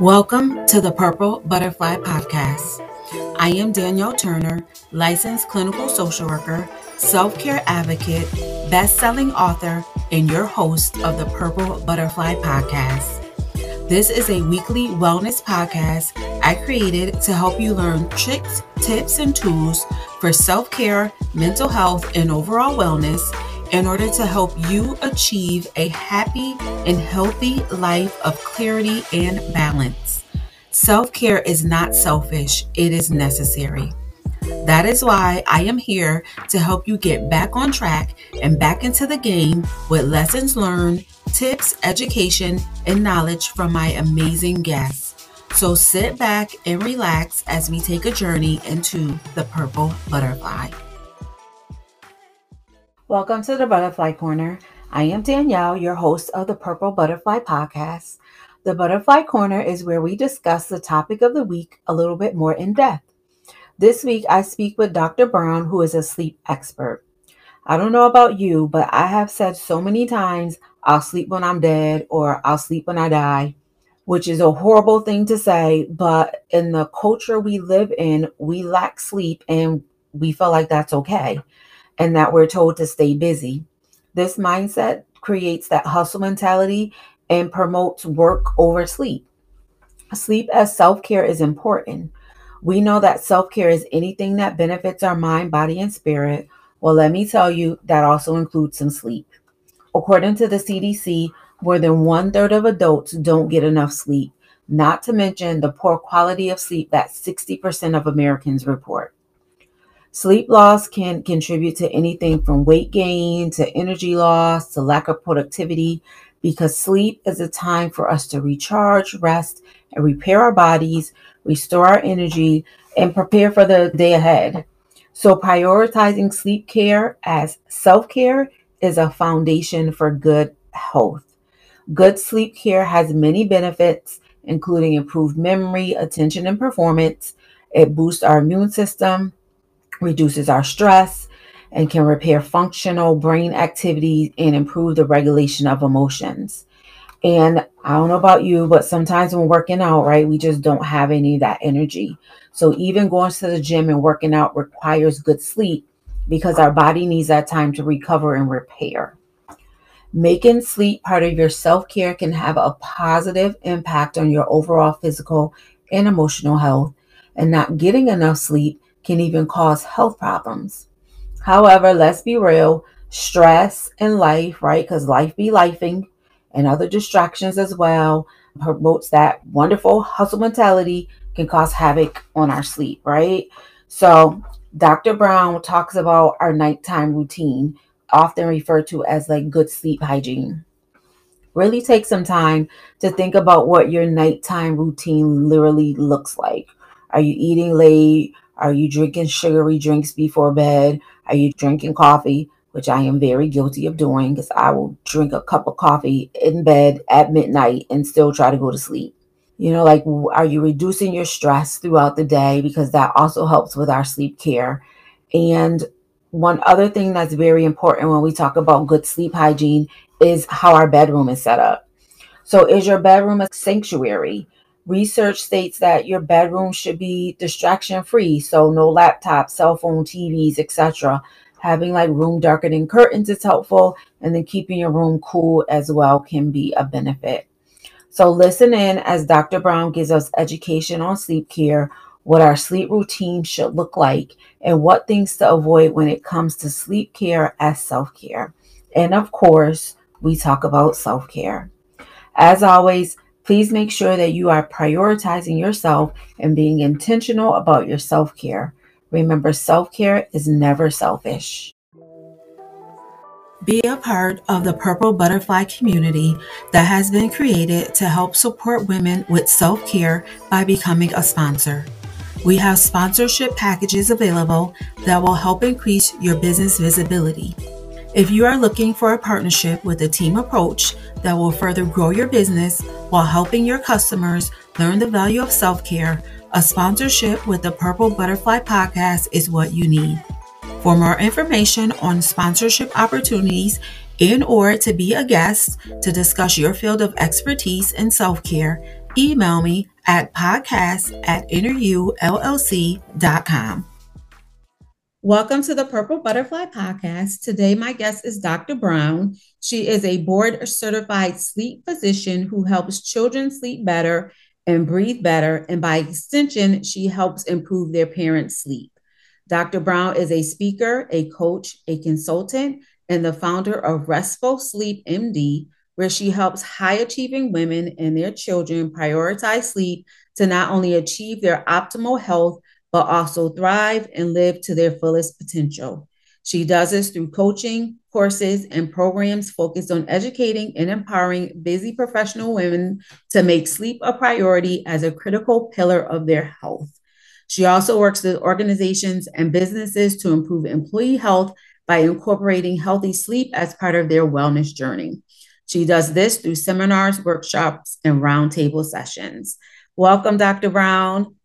Welcome to the Purple Butterfly Podcast. I am Danielle Turner, licensed clinical social worker, self care advocate, best selling author, and your host of the Purple Butterfly Podcast. This is a weekly wellness podcast I created to help you learn tricks, tips, and tools for self care, mental health, and overall wellness in order to help you achieve a happy and healthy life of clarity and balance. Self care is not selfish, it is necessary. That is why I am here to help you get back on track and back into the game with lessons learned, tips, education, and knowledge from my amazing guests. So sit back and relax as we take a journey into the purple butterfly. Welcome to the Butterfly Corner. I am Danielle, your host of the Purple Butterfly Podcast. The Butterfly Corner is where we discuss the topic of the week a little bit more in depth. This week, I speak with Dr. Brown, who is a sleep expert. I don't know about you, but I have said so many times, I'll sleep when I'm dead or I'll sleep when I die, which is a horrible thing to say. But in the culture we live in, we lack sleep and we feel like that's okay and that we're told to stay busy. This mindset creates that hustle mentality and promotes work over sleep. Sleep as self care is important. We know that self care is anything that benefits our mind, body, and spirit. Well, let me tell you, that also includes some sleep. According to the CDC, more than one third of adults don't get enough sleep, not to mention the poor quality of sleep that 60% of Americans report. Sleep loss can contribute to anything from weight gain to energy loss to lack of productivity because sleep is a time for us to recharge, rest, and repair our bodies, restore our energy, and prepare for the day ahead. So, prioritizing sleep care as self care is a foundation for good health. Good sleep care has many benefits, including improved memory, attention, and performance. It boosts our immune system, reduces our stress, and can repair functional brain activity and improve the regulation of emotions. And I don't know about you, but sometimes when working out, right, we just don't have any of that energy. So even going to the gym and working out requires good sleep because our body needs that time to recover and repair. Making sleep part of your self care can have a positive impact on your overall physical and emotional health. And not getting enough sleep can even cause health problems. However, let's be real stress in life, right? Because life be lifing and other distractions as well promotes that wonderful hustle mentality can cause havoc on our sleep, right? So, Dr. Brown talks about our nighttime routine, often referred to as like good sleep hygiene. Really take some time to think about what your nighttime routine literally looks like. Are you eating late? Are you drinking sugary drinks before bed? Are you drinking coffee? Which I am very guilty of doing because I will drink a cup of coffee in bed at midnight and still try to go to sleep. You know, like, are you reducing your stress throughout the day? Because that also helps with our sleep care. And one other thing that's very important when we talk about good sleep hygiene is how our bedroom is set up. So, is your bedroom a sanctuary? Research states that your bedroom should be distraction free, so no laptops, cell phone, TVs, etc. Having like room darkening curtains is helpful, and then keeping your room cool as well can be a benefit. So, listen in as Dr. Brown gives us education on sleep care, what our sleep routine should look like, and what things to avoid when it comes to sleep care as self care. And of course, we talk about self care. As always, Please make sure that you are prioritizing yourself and being intentional about your self care. Remember, self care is never selfish. Be a part of the Purple Butterfly community that has been created to help support women with self care by becoming a sponsor. We have sponsorship packages available that will help increase your business visibility. If you are looking for a partnership with a team approach that will further grow your business while helping your customers learn the value of self care, a sponsorship with the Purple Butterfly podcast is what you need. For more information on sponsorship opportunities in or to be a guest to discuss your field of expertise in self-care, email me at podcast at inneryoullc.com. Welcome to the Purple Butterfly Podcast. Today, my guest is Dr. Brown. She is a board certified sleep physician who helps children sleep better and breathe better. And by extension, she helps improve their parents' sleep. Dr. Brown is a speaker, a coach, a consultant, and the founder of Restful Sleep MD, where she helps high achieving women and their children prioritize sleep to not only achieve their optimal health, but also thrive and live to their fullest potential. She does this through coaching, courses, and programs focused on educating and empowering busy professional women to make sleep a priority as a critical pillar of their health. She also works with organizations and businesses to improve employee health by incorporating healthy sleep as part of their wellness journey. She does this through seminars, workshops, and roundtable sessions. Welcome, Dr. Brown.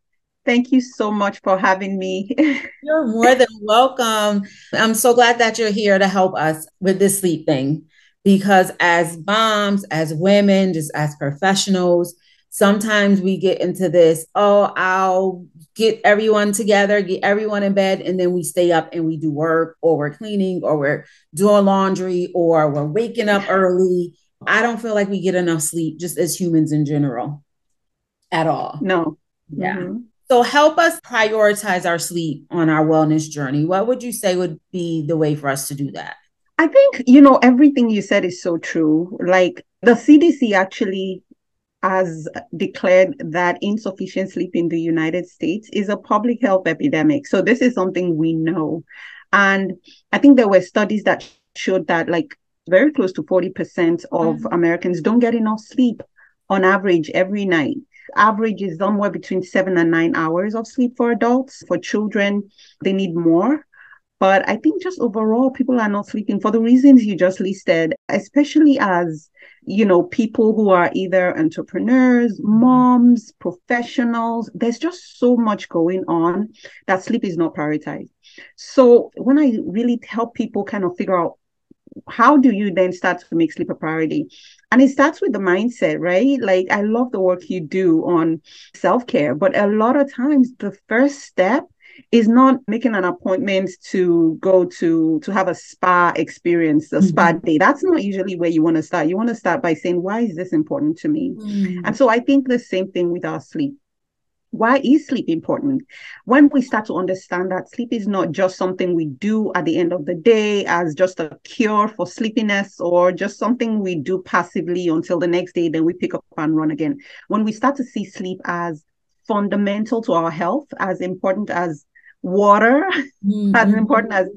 Thank you so much for having me. you're more than welcome. I'm so glad that you're here to help us with this sleep thing because as moms, as women, just as professionals, sometimes we get into this, oh, I'll get everyone together, get everyone in bed, and then we stay up and we do work or we're cleaning or we're doing laundry or we're waking up early. I don't feel like we get enough sleep just as humans in general at all. No. Yeah. Mm-hmm. So help us prioritize our sleep on our wellness journey. What would you say would be the way for us to do that? I think, you know, everything you said is so true. Like the CDC actually has declared that insufficient sleep in the United States is a public health epidemic. So this is something we know. And I think there were studies that showed that like very close to 40% of mm-hmm. Americans don't get enough sleep on average every night average is somewhere between seven and nine hours of sleep for adults. For children, they need more. But I think just overall, people are not sleeping for the reasons you just listed, especially as, you know, people who are either entrepreneurs, moms, professionals. There's just so much going on that sleep is not prioritized. So when I really help people kind of figure out how do you then start to make sleep a priority? And it starts with the mindset, right? Like, I love the work you do on self care, but a lot of times the first step is not making an appointment to go to to have a spa experience a mm-hmm. spa day that's not usually where you want to start you want to start by saying why is this important to me mm-hmm. and so i think the same thing with our sleep why is sleep important? When we start to understand that sleep is not just something we do at the end of the day as just a cure for sleepiness or just something we do passively until the next day, then we pick up and run again. When we start to see sleep as fundamental to our health, as important as water, mm-hmm. as important as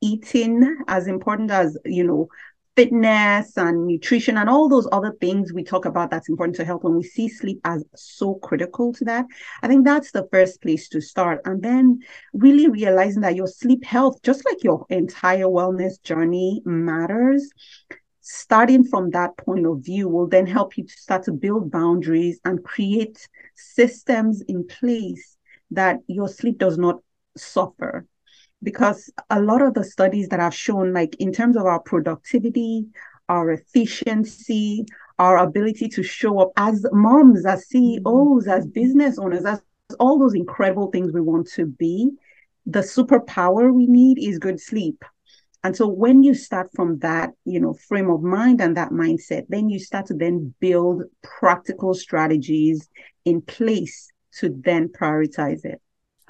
eating, as important as, you know, fitness and nutrition and all those other things we talk about that's important to health when we see sleep as so critical to that i think that's the first place to start. And then really realizing that your sleep health just like your entire wellness journey matters starting from that point of view will then help you to start to build boundaries and create systems in place that your sleep does not suffer because a lot of the studies that have shown, like in terms of our productivity, our efficiency, our ability to show up as moms, as CEOs, as mm-hmm. business owners, as all those incredible things we want to be, the superpower we need is good sleep. And so when you start from that, you know, frame of mind and that mindset, then you start to then build practical strategies in place to then prioritize it.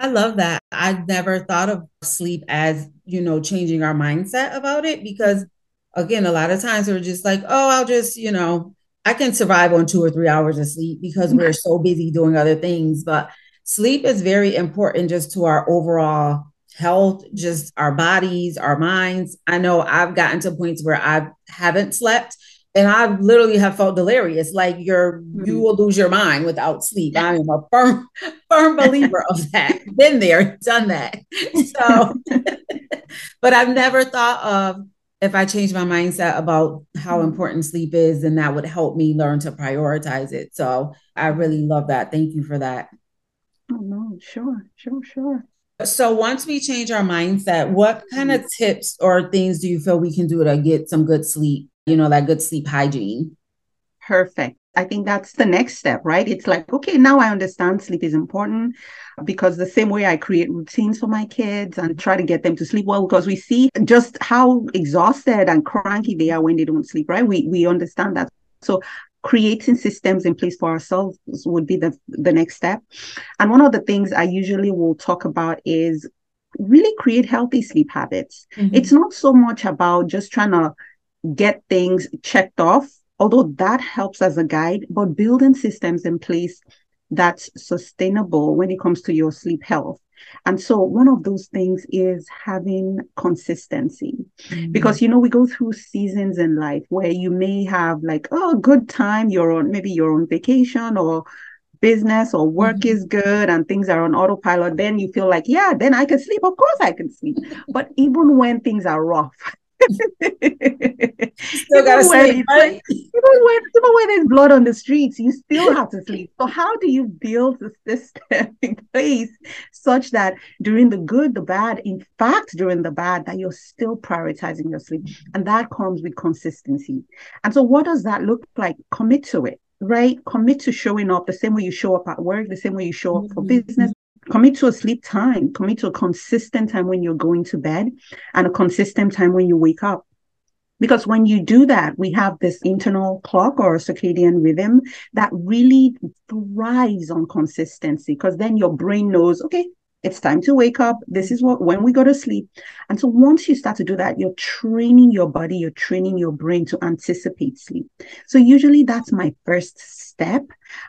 I love that. I never thought of sleep as, you know, changing our mindset about it because, again, a lot of times we're just like, oh, I'll just, you know, I can survive on two or three hours of sleep because mm-hmm. we're so busy doing other things. But sleep is very important just to our overall health, just our bodies, our minds. I know I've gotten to points where I haven't slept and I literally have felt delirious. Like you're, mm-hmm. you will lose your mind without sleep. I am a firm, firm believer of that. Been there, done that. So, but I've never thought of if I change my mindset about how mm-hmm. important sleep is, and that would help me learn to prioritize it. So I really love that. Thank you for that. Oh no, sure, sure, sure. So once we change our mindset, what kind of tips or things do you feel we can do to get some good sleep, you know, that good sleep hygiene? Perfect. I think that's the next step, right? It's like, okay, now I understand sleep is important because the same way I create routines for my kids and try to get them to sleep well, because we see just how exhausted and cranky they are when they don't sleep, right? We we understand that. So creating systems in place for ourselves would be the the next step. And one of the things I usually will talk about is really create healthy sleep habits. Mm-hmm. It's not so much about just trying to get things checked off although that helps as a guide, but building systems in place that's sustainable when it comes to your sleep health. And so one of those things is having consistency. Mm-hmm. Because you know, we go through seasons in life where you may have like, oh, good time, you're on maybe you're on vacation or business or work mm-hmm. is good and things are on autopilot, then you feel like, yeah, then I can sleep. Of course I can sleep. but even when things are rough, still gotta sleep, right? Even when, even when there's blood on the streets, you still have to sleep. So how do you build the system in place such that during the good, the bad, in fact, during the bad, that you're still prioritizing your sleep? And that comes with consistency. And so what does that look like? Commit to it right? Commit to showing up the same way you show up at work, the same way you show up for mm-hmm. business, commit to a sleep time, commit to a consistent time when you're going to bed and a consistent time when you wake up. Because when you do that, we have this internal clock or circadian rhythm that really thrives on consistency because then your brain knows, okay, it's time to wake up. This is what when we go to sleep. And so once you start to do that, you're training your body, you're training your brain to anticipate sleep. So usually that's my first step.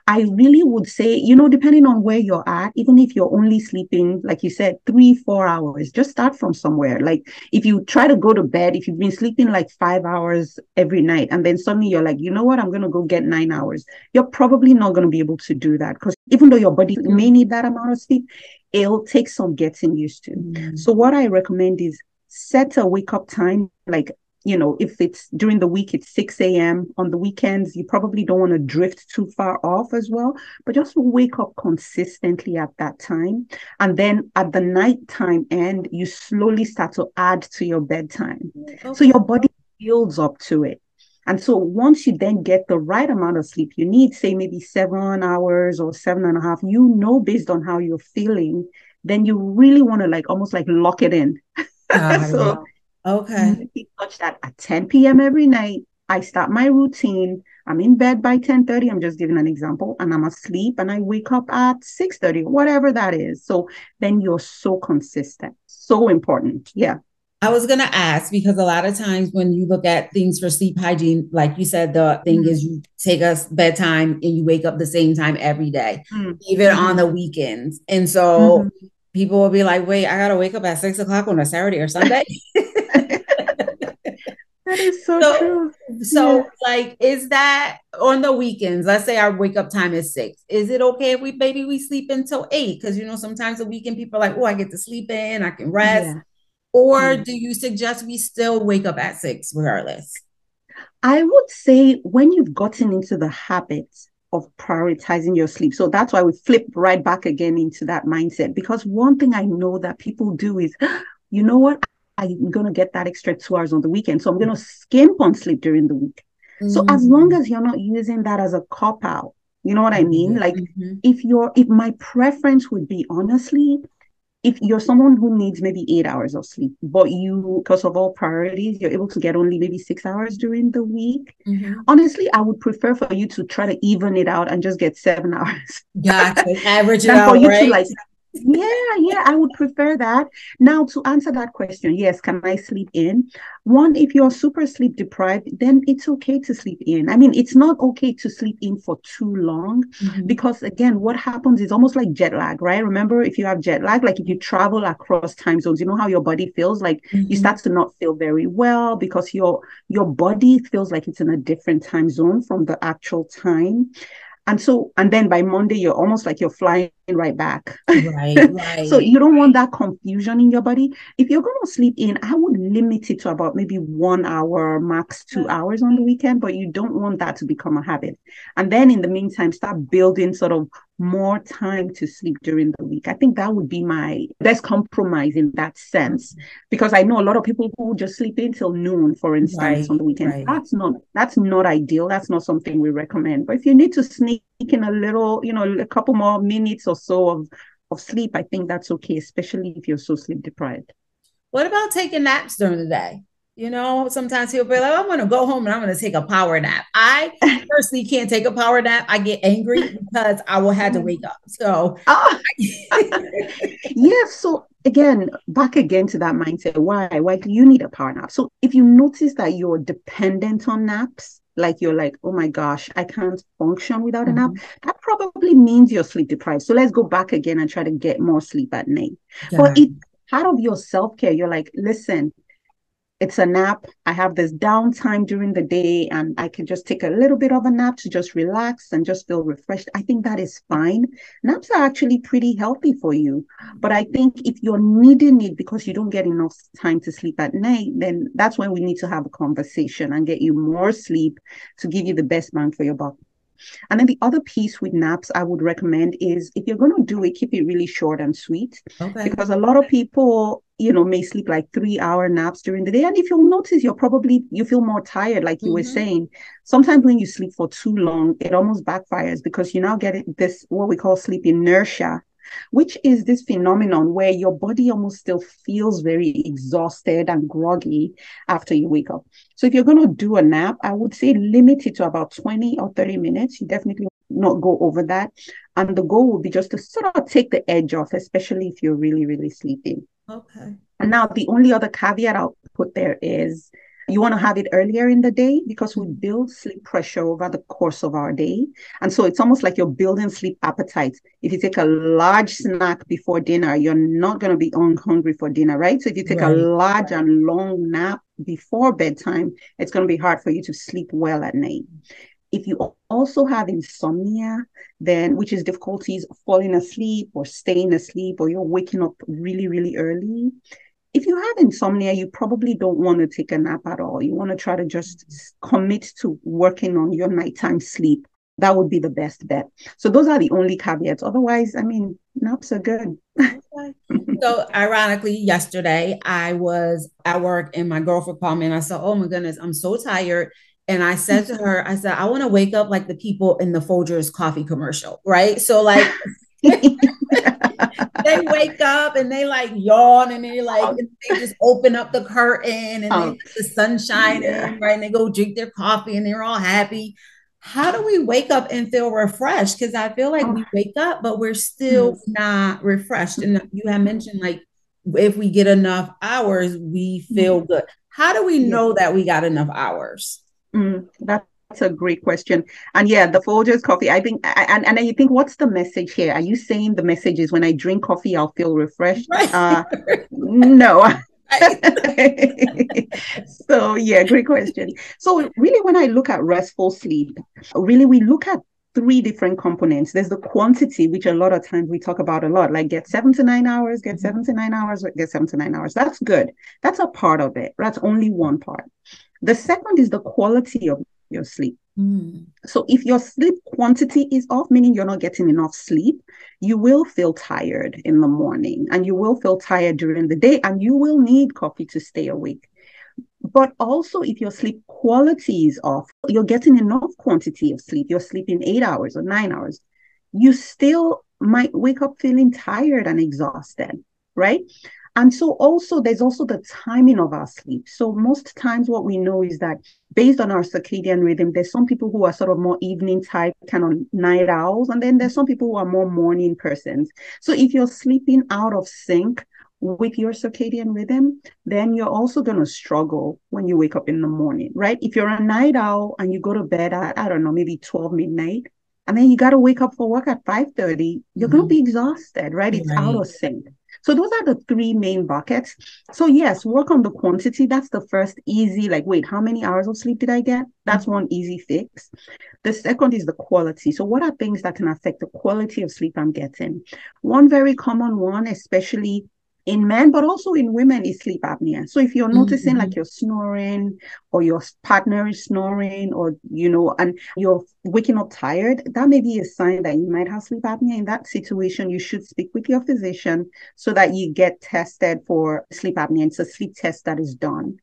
I really would say, you know, depending on where you're at, even if you're only sleeping, like you said, three, four hours, just start from somewhere. Like if you try to go to bed, if you've been sleeping like five hours every night, and then suddenly you're like, you know what, I'm going to go get nine hours, you're probably not going to be able to do that because even though your body may need that amount of sleep, it'll take some getting used to. Mm-hmm. So what I recommend is set a wake up time, like you know, if it's during the week, it's 6 a.m. On the weekends, you probably don't want to drift too far off as well, but just wake up consistently at that time. And then at the nighttime end, you slowly start to add to your bedtime. Okay. So your body builds up to it. And so once you then get the right amount of sleep you need, say maybe seven hours or seven and a half, you know, based on how you're feeling, then you really want to like almost like lock it in. Uh, so okay. Touch that at 10 p.m. every night. I start my routine. I'm in bed by 10:30. I'm just giving an example, and I'm asleep and I wake up at 6:30, whatever that is. So then you're so consistent. So important. Yeah. I was going to ask because a lot of times when you look at things for sleep hygiene, like you said, the thing mm-hmm. is you take us bedtime and you wake up the same time every day, mm-hmm. even on the weekends. And so mm-hmm. people will be like, wait, I got to wake up at six o'clock on a Saturday or Sunday. That is so, so true. So, yeah. like, is that on the weekends? Let's say our wake up time is six. Is it okay if we maybe we sleep until eight? Because you know, sometimes the weekend people are like, oh, I get to sleep in, I can rest. Yeah. Or mm. do you suggest we still wake up at six regardless? I would say when you've gotten into the habit of prioritizing your sleep. So that's why we flip right back again into that mindset. Because one thing I know that people do is, you know what? I'm going to get that extra two hours on the weekend. So I'm going to skimp on sleep during the week. Mm-hmm. So as long mm. as you're not using that as a cop out, you know what I mean? Like mm-hmm. if you're, if my preference would be honestly if you're someone who needs maybe eight hours of sleep, but you, because of all priorities, you're able to get only maybe six hours during the week, mm-hmm. honestly, I would prefer for you to try to even it out and just get seven hours. Yeah, average it out, for you right? to like yeah, yeah, I would prefer that. Now, to answer that question, yes, can I sleep in? One, if you're super sleep deprived, then it's okay to sleep in. I mean, it's not okay to sleep in for too long mm-hmm. because, again, what happens is almost like jet lag, right? Remember, if you have jet lag, like if you travel across time zones, you know how your body feels like mm-hmm. you start to not feel very well because your your body feels like it's in a different time zone from the actual time. And so, and then by Monday, you're almost like you're flying right back. Right, right. so you don't want that confusion in your body. If you're going to sleep in, I would limit it to about maybe one hour, max two hours on the weekend, but you don't want that to become a habit. And then in the meantime, start building sort of more time to sleep during the week. I think that would be my best compromise in that sense. Because I know a lot of people who just sleep in until noon, for instance, right, on the weekend. Right. That's not that's not ideal. That's not something we recommend. But if you need to sneak in a little, you know, a couple more minutes or so of of sleep, I think that's okay, especially if you're so sleep deprived. What about taking naps during the day? You know, sometimes he'll be like, I'm going to go home and I'm going to take a power nap. I personally can't take a power nap. I get angry because I will have to wake up. So, oh. yeah. So, again, back again to that mindset. Why? Why do you need a power nap? So, if you notice that you're dependent on naps, like you're like, oh my gosh, I can't function without mm-hmm. a nap, mm-hmm. that probably means you're sleep deprived. So let's go back again and try to get more sleep at night. Yeah. But it's part of your self-care, you're like, listen, it's a nap. I have this downtime during the day and I can just take a little bit of a nap to just relax and just feel refreshed. I think that is fine. Naps are actually pretty healthy for you. But I think if you're needing it because you don't get enough time to sleep at night, then that's when we need to have a conversation and get you more sleep to give you the best bang for your buck. And then the other piece with naps I would recommend is if you're going to do it, keep it really short and sweet. Okay. Because a lot of people, you know, may sleep like three hour naps during the day. And if you'll notice, you're probably, you feel more tired, like you mm-hmm. were saying. Sometimes when you sleep for too long, it almost backfires because you now get this, what we call sleep inertia which is this phenomenon where your body almost still feels very exhausted and groggy after you wake up. So if you're going to do a nap, I would say limit it to about 20 or 30 minutes. You definitely not go over that. And the goal would be just to sort of take the edge off, especially if you're really, really sleeping. Okay. And now the only other caveat I'll put there is you want to have it earlier in the day because we build sleep pressure over the course of our day. And so it's almost like you're building sleep appetite. If you take a large snack before dinner, you're not going to be hungry for dinner, right? So if you take right. a large and long nap before bedtime, it's going to be hard for you to sleep well at night. If you also have insomnia, then which is difficulties falling asleep or staying asleep, or you're waking up really, really early, if you have insomnia, you probably don't want to take a nap at all. You want to try to just commit to working on your nighttime sleep. That would be the best bet. So those are the only caveats. Otherwise, I mean, naps are good. so ironically, yesterday I was at work and my girlfriend called me and I said, Oh my goodness, I'm so tired. And I said to her, I said, I want to wake up like the people in the Folgers coffee commercial, right? So like they wake up and they like yawn and they like oh. they just open up the curtain and oh. the sun shining, yeah. right? And they go drink their coffee and they're all happy. How do we wake up and feel refreshed? Because I feel like oh. we wake up, but we're still mm. not refreshed. And you have mentioned like if we get enough hours, we feel mm. good. How do we know that we got enough hours? Mm, that that's a great question. And yeah, the Folgers coffee, I think, and, and you think, what's the message here? Are you saying the message is when I drink coffee, I'll feel refreshed? Right. Uh, no. so yeah, great question. So really, when I look at restful sleep, really we look at three different components. There's the quantity, which a lot of times we talk about a lot, like get seven to nine hours, get seven to nine hours, get seven to nine hours. That's good. That's a part of it. That's only one part. The second is the quality of your sleep. Mm. So if your sleep quantity is off, meaning you're not getting enough sleep, you will feel tired in the morning and you will feel tired during the day and you will need coffee to stay awake. But also, if your sleep quality is off, you're getting enough quantity of sleep, you're sleeping eight hours or nine hours, you still might wake up feeling tired and exhausted, right? And so also there's also the timing of our sleep. So most times what we know is that based on our circadian rhythm, there's some people who are sort of more evening type, kind of night owls, and then there's some people who are more morning persons. So if you're sleeping out of sync with your circadian rhythm, then you're also going to struggle when you wake up in the morning, right? If you're a night owl and you go to bed at, I don't know, maybe 12 midnight, and then you got to wake up for work at 5.30, you're mm-hmm. going to be exhausted, right? It's right. out of sync. So those are the three main buckets. So yes, work on the quantity. That's the first easy, like, wait, how many hours of sleep did I get? That's one easy fix. The second is the quality. So what are things that can affect the quality of sleep I'm getting? One very common one, especially in men, but also in women, is sleep apnea. So if you're noticing mm-hmm. like you're snoring or your partner is snoring or, you know, and you're waking up tired, that may be a sign that you might have sleep apnea. In that situation, you should speak with your physician so that you get tested for sleep apnea. It's a sleep test that is done.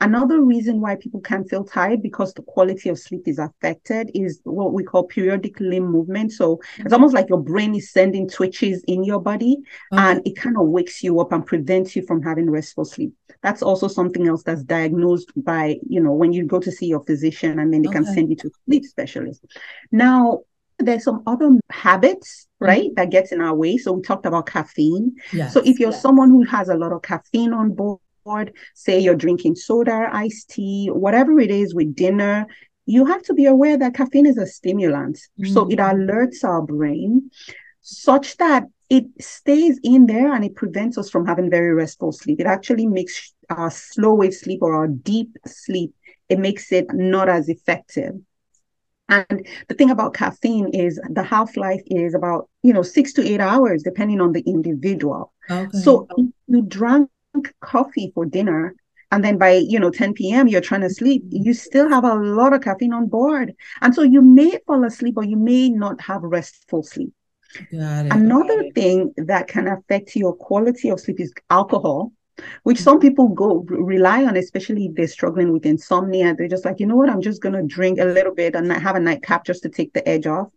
Another reason why people can feel tired because the quality of sleep is affected is what we call periodic limb movement. So it's almost like your brain is sending twitches in your body okay. and it kind of wakes you up and prevents you from having restful sleep. That's also something else that's diagnosed by, you know, when you go to see your physician and then they okay. can send you to a sleep specialist. Now, there's some other habits, right, mm-hmm. that gets in our way. So we talked about caffeine. Yes, so if you're yes. someone who has a lot of caffeine on board, say you're drinking soda, iced tea, whatever it is with dinner, you have to be aware that caffeine is a stimulant. Mm-hmm. So it mm-hmm. alerts our brain such that it stays in there and it prevents us from having very restful sleep. It actually makes our slow wave sleep or our deep sleep, it makes it not as effective. And the thing about caffeine is the half life is about, you know, six to eight hours, depending on the individual. Okay. So if you drank coffee for dinner and then by, you know, 10 p.m., you're trying to sleep, you still have a lot of caffeine on board. And so you may fall asleep or you may not have restful sleep. Another thing that can affect your quality of sleep is alcohol which some people go rely on, especially if they're struggling with insomnia. They're just like, you know what, I'm just gonna drink a little bit and have a nightcap just to take the edge off.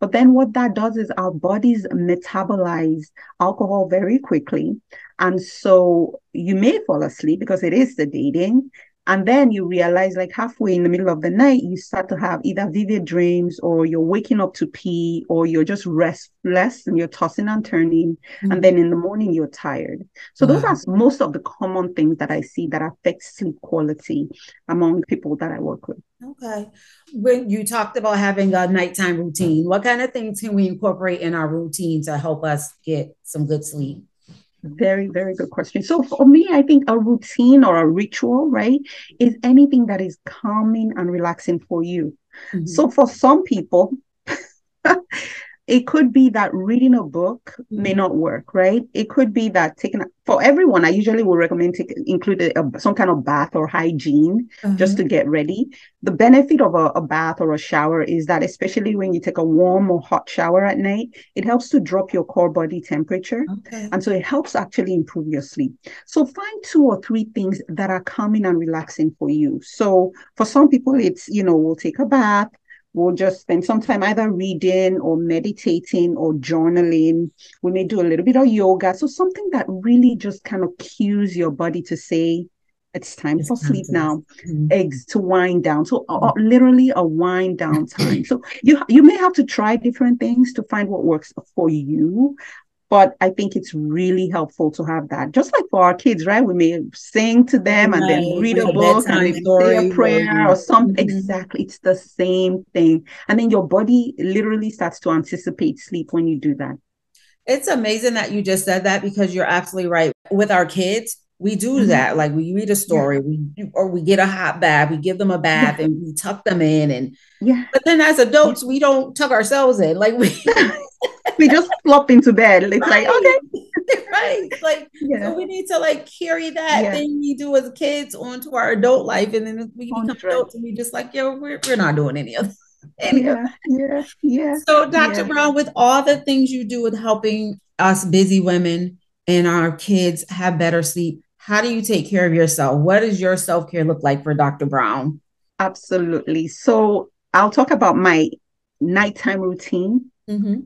But then what that does is our bodies metabolize alcohol very quickly. And so you may fall asleep because it is sedating. And then you realize, like halfway in the middle of the night, you start to have either vivid dreams or you're waking up to pee or you're just restless and you're tossing and turning. Mm-hmm. And then in the morning, you're tired. So, wow. those are most of the common things that I see that affect sleep quality among people that I work with. Okay. When you talked about having a nighttime routine, what kind of things can we incorporate in our routine to help us get some good sleep? Very, very good question. So for me, I think a routine or a ritual, right, is anything that is calming and relaxing for you. Mm-hmm. So for some people, it could be that reading a book mm-hmm. may not work, right? It could be that taking for everyone. I usually will recommend to include a, some kind of bath or hygiene mm-hmm. just to get ready. The benefit of a, a, bath or a shower is that, especially when you take a warm or hot shower at night, it helps to drop your core body temperature, okay. and so it helps actually improve your sleep. So find two or three things that are calming and relaxing for you. So for some people, it's you know we'll take a bath We'll just spend some time either reading or meditating or journaling. We may do a little bit of yoga. So something that really just kind of cues your body to say, it's time it's for sleep now mm-hmm. eggs to wind down so uh, uh, literally a wind down time so you you may have to try different things to find what works for you but I think it's really helpful to have that. Just like for our kids, right? We may sing to them right. and then read a book and say a prayer or something. Mm-hmm. Exactly. It's the same thing. And then your body literally starts to anticipate sleep when you do that. It's amazing that you just said that because you're absolutely right. With our kids, we do mm-hmm. that. Like we read a story, yeah. we or we get a hot bath, we give them a bath yeah. and we tuck them in. And yeah. But then as adults, yeah. we don't tuck ourselves in. Like we we just flop into bed. It's right. like, okay. right. Like yeah. so we need to like carry that yeah. thing we do as kids onto our adult life. And then we become adults and we just like, yo, we're, we're not doing any of that. Yeah, yeah, yeah. So, Dr. Brown, with all the things you do with helping us busy women and our kids have better sleep, how do you take care of yourself? What does your self care look like for Dr. Brown? Absolutely. So, I'll talk about my nighttime routine. Mm-hmm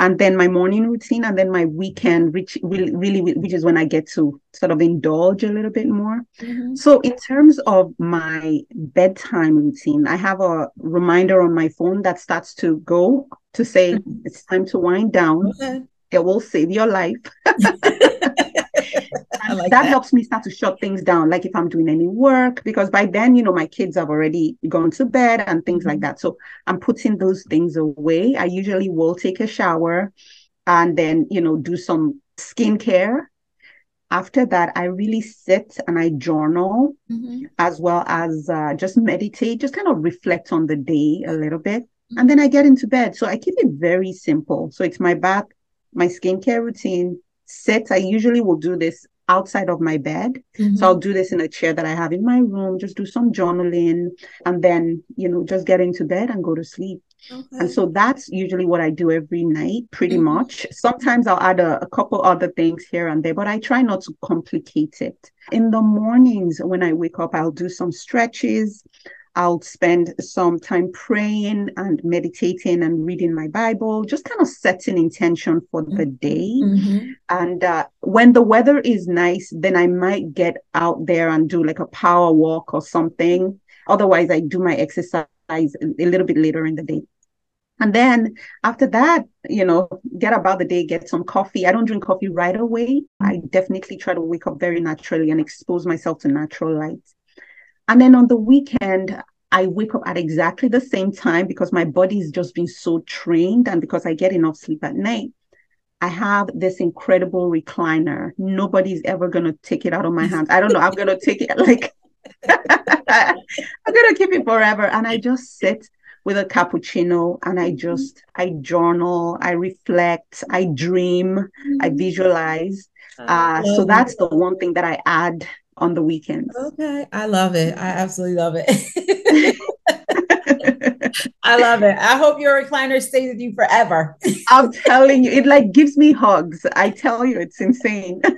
and then my morning routine and then my weekend which really, really which is when i get to sort of indulge a little bit more mm-hmm. so in terms of my bedtime routine i have a reminder on my phone that starts to go to say mm-hmm. it's time to wind down okay. it will save your life like that, that, helps me start to shut things down. Like if I'm doing any work, because by then, you know, my kids have already gone to bed and things like mm-hmm. that. So I'm putting those things away. I usually will take a shower and then, you know, do some skincare. After that, I really sit and I journal mm-hmm. as well as uh, just meditate, just kind of reflect on the day a little bit. And then I get into bed. So I keep it very simple. So it's my bath, my skincare routine, sit. I usually will do this outside of my bed. Mm-hmm. So I'll do this in a chair that I have in my room, just do some journaling and then, you know, just get into bed and go to sleep. Okay. And so that's usually what I do every night, pretty mm-hmm. much. Sometimes I'll add a, a, couple other things here and there, but I try not to complicate it. In the mornings when I wake up, I'll do some stretches. I'll spend some time praying and meditating and reading my Bible, just kind of setting intention for the mm-hmm. day. Mm-hmm. And uh, when the weather is nice, then I might get out there and do like a power walk or something. Otherwise, I do my exercise a little bit later in the day. And then after that, you know, get about the day, get some coffee. I don't drink coffee right away. I definitely try to wake up very naturally and expose myself to natural light. And then on the weekend, I wake up at exactly the same time because my body's just been so trained and because I get enough sleep at night. I have this incredible recliner. Nobody's ever going to take it out of my hands. I don't know. I'm going to take it like, I'm going to keep it forever. And I just sit with a cappuccino and I just, I journal, I reflect, I dream, I visualize. Uh, so that's the one thing that I add on the weekends. Okay. I love it. I absolutely love it. I love it. I hope your recliner stays with you forever. I'm telling you, it like gives me hugs. I tell you, it's insane.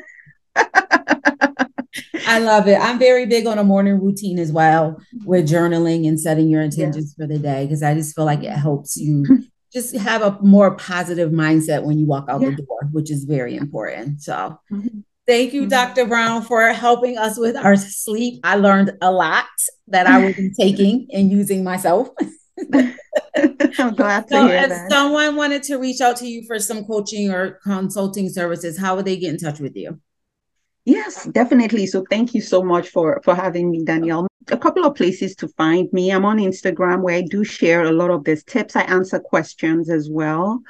I love it. I'm very big on a morning routine as well with journaling and setting your intentions yes. for the day because I just feel like it helps you just have a more positive mindset when you walk out yeah. the door, which is very important. So, mm-hmm. Thank you, mm-hmm. Dr. Brown, for helping us with our sleep. I learned a lot that I will be taking and using myself. I'm glad to so hear if that. someone wanted to reach out to you for some coaching or consulting services, how would they get in touch with you? Yes, definitely. So thank you so much for for having me, Danielle. A couple of places to find me. I'm on Instagram where I do share a lot of these tips. I answer questions as well.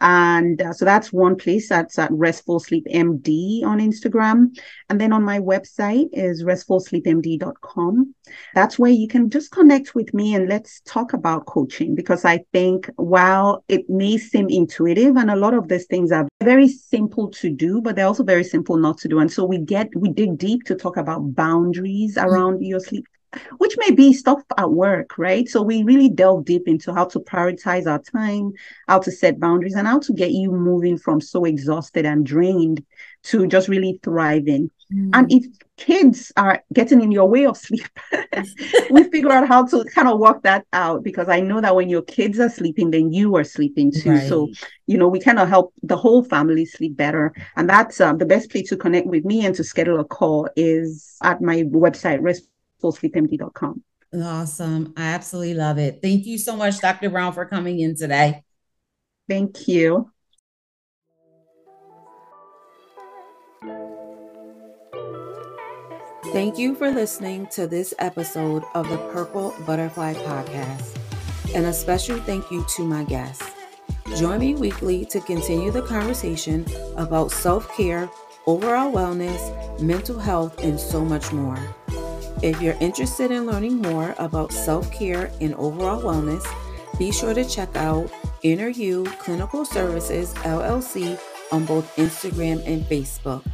And uh, so that's one place that's at Restful Sleep MD on Instagram. And then on my website is restfulsleepmd.com. That's where you can just connect with me and let's talk about coaching because I think while it may seem intuitive and a lot of these things are very simple to do, but they're also very simple not to do. And so we get, we dig deep to talk about boundaries around mm-hmm. your sleep which may be stuff at work, right? So we really delve deep into how to prioritize our time, how to set boundaries, and how to get you moving from so exhausted and drained to just really thriving. Mm. And if kids are getting in your way of sleep, we figure out how to kind of work that out because I know that when your kids are sleeping, then you are sleeping too. Right. So, you know, we kind of help the whole family sleep better. And that's uh, the best place to connect with me and to schedule a call is at my website, fullsleepmd.com. Awesome. I absolutely love it. Thank you so much, Dr. Brown, for coming in today. Thank you. Thank you for listening to this episode of the Purple Butterfly Podcast. And a special thank you to my guests. Join me weekly to continue the conversation about self care, overall wellness, mental health, and so much more. If you're interested in learning more about self care and overall wellness, be sure to check out Inner You Clinical Services LLC on both Instagram and Facebook,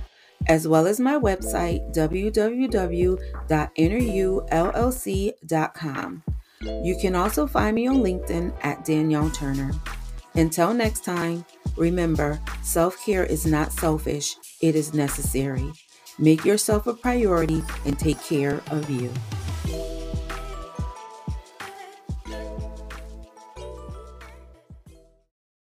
as well as my website www.inneryoullc.com. You can also find me on LinkedIn at Danielle Turner. Until next time, remember self care is not selfish, it is necessary. Make yourself a priority and take care of you.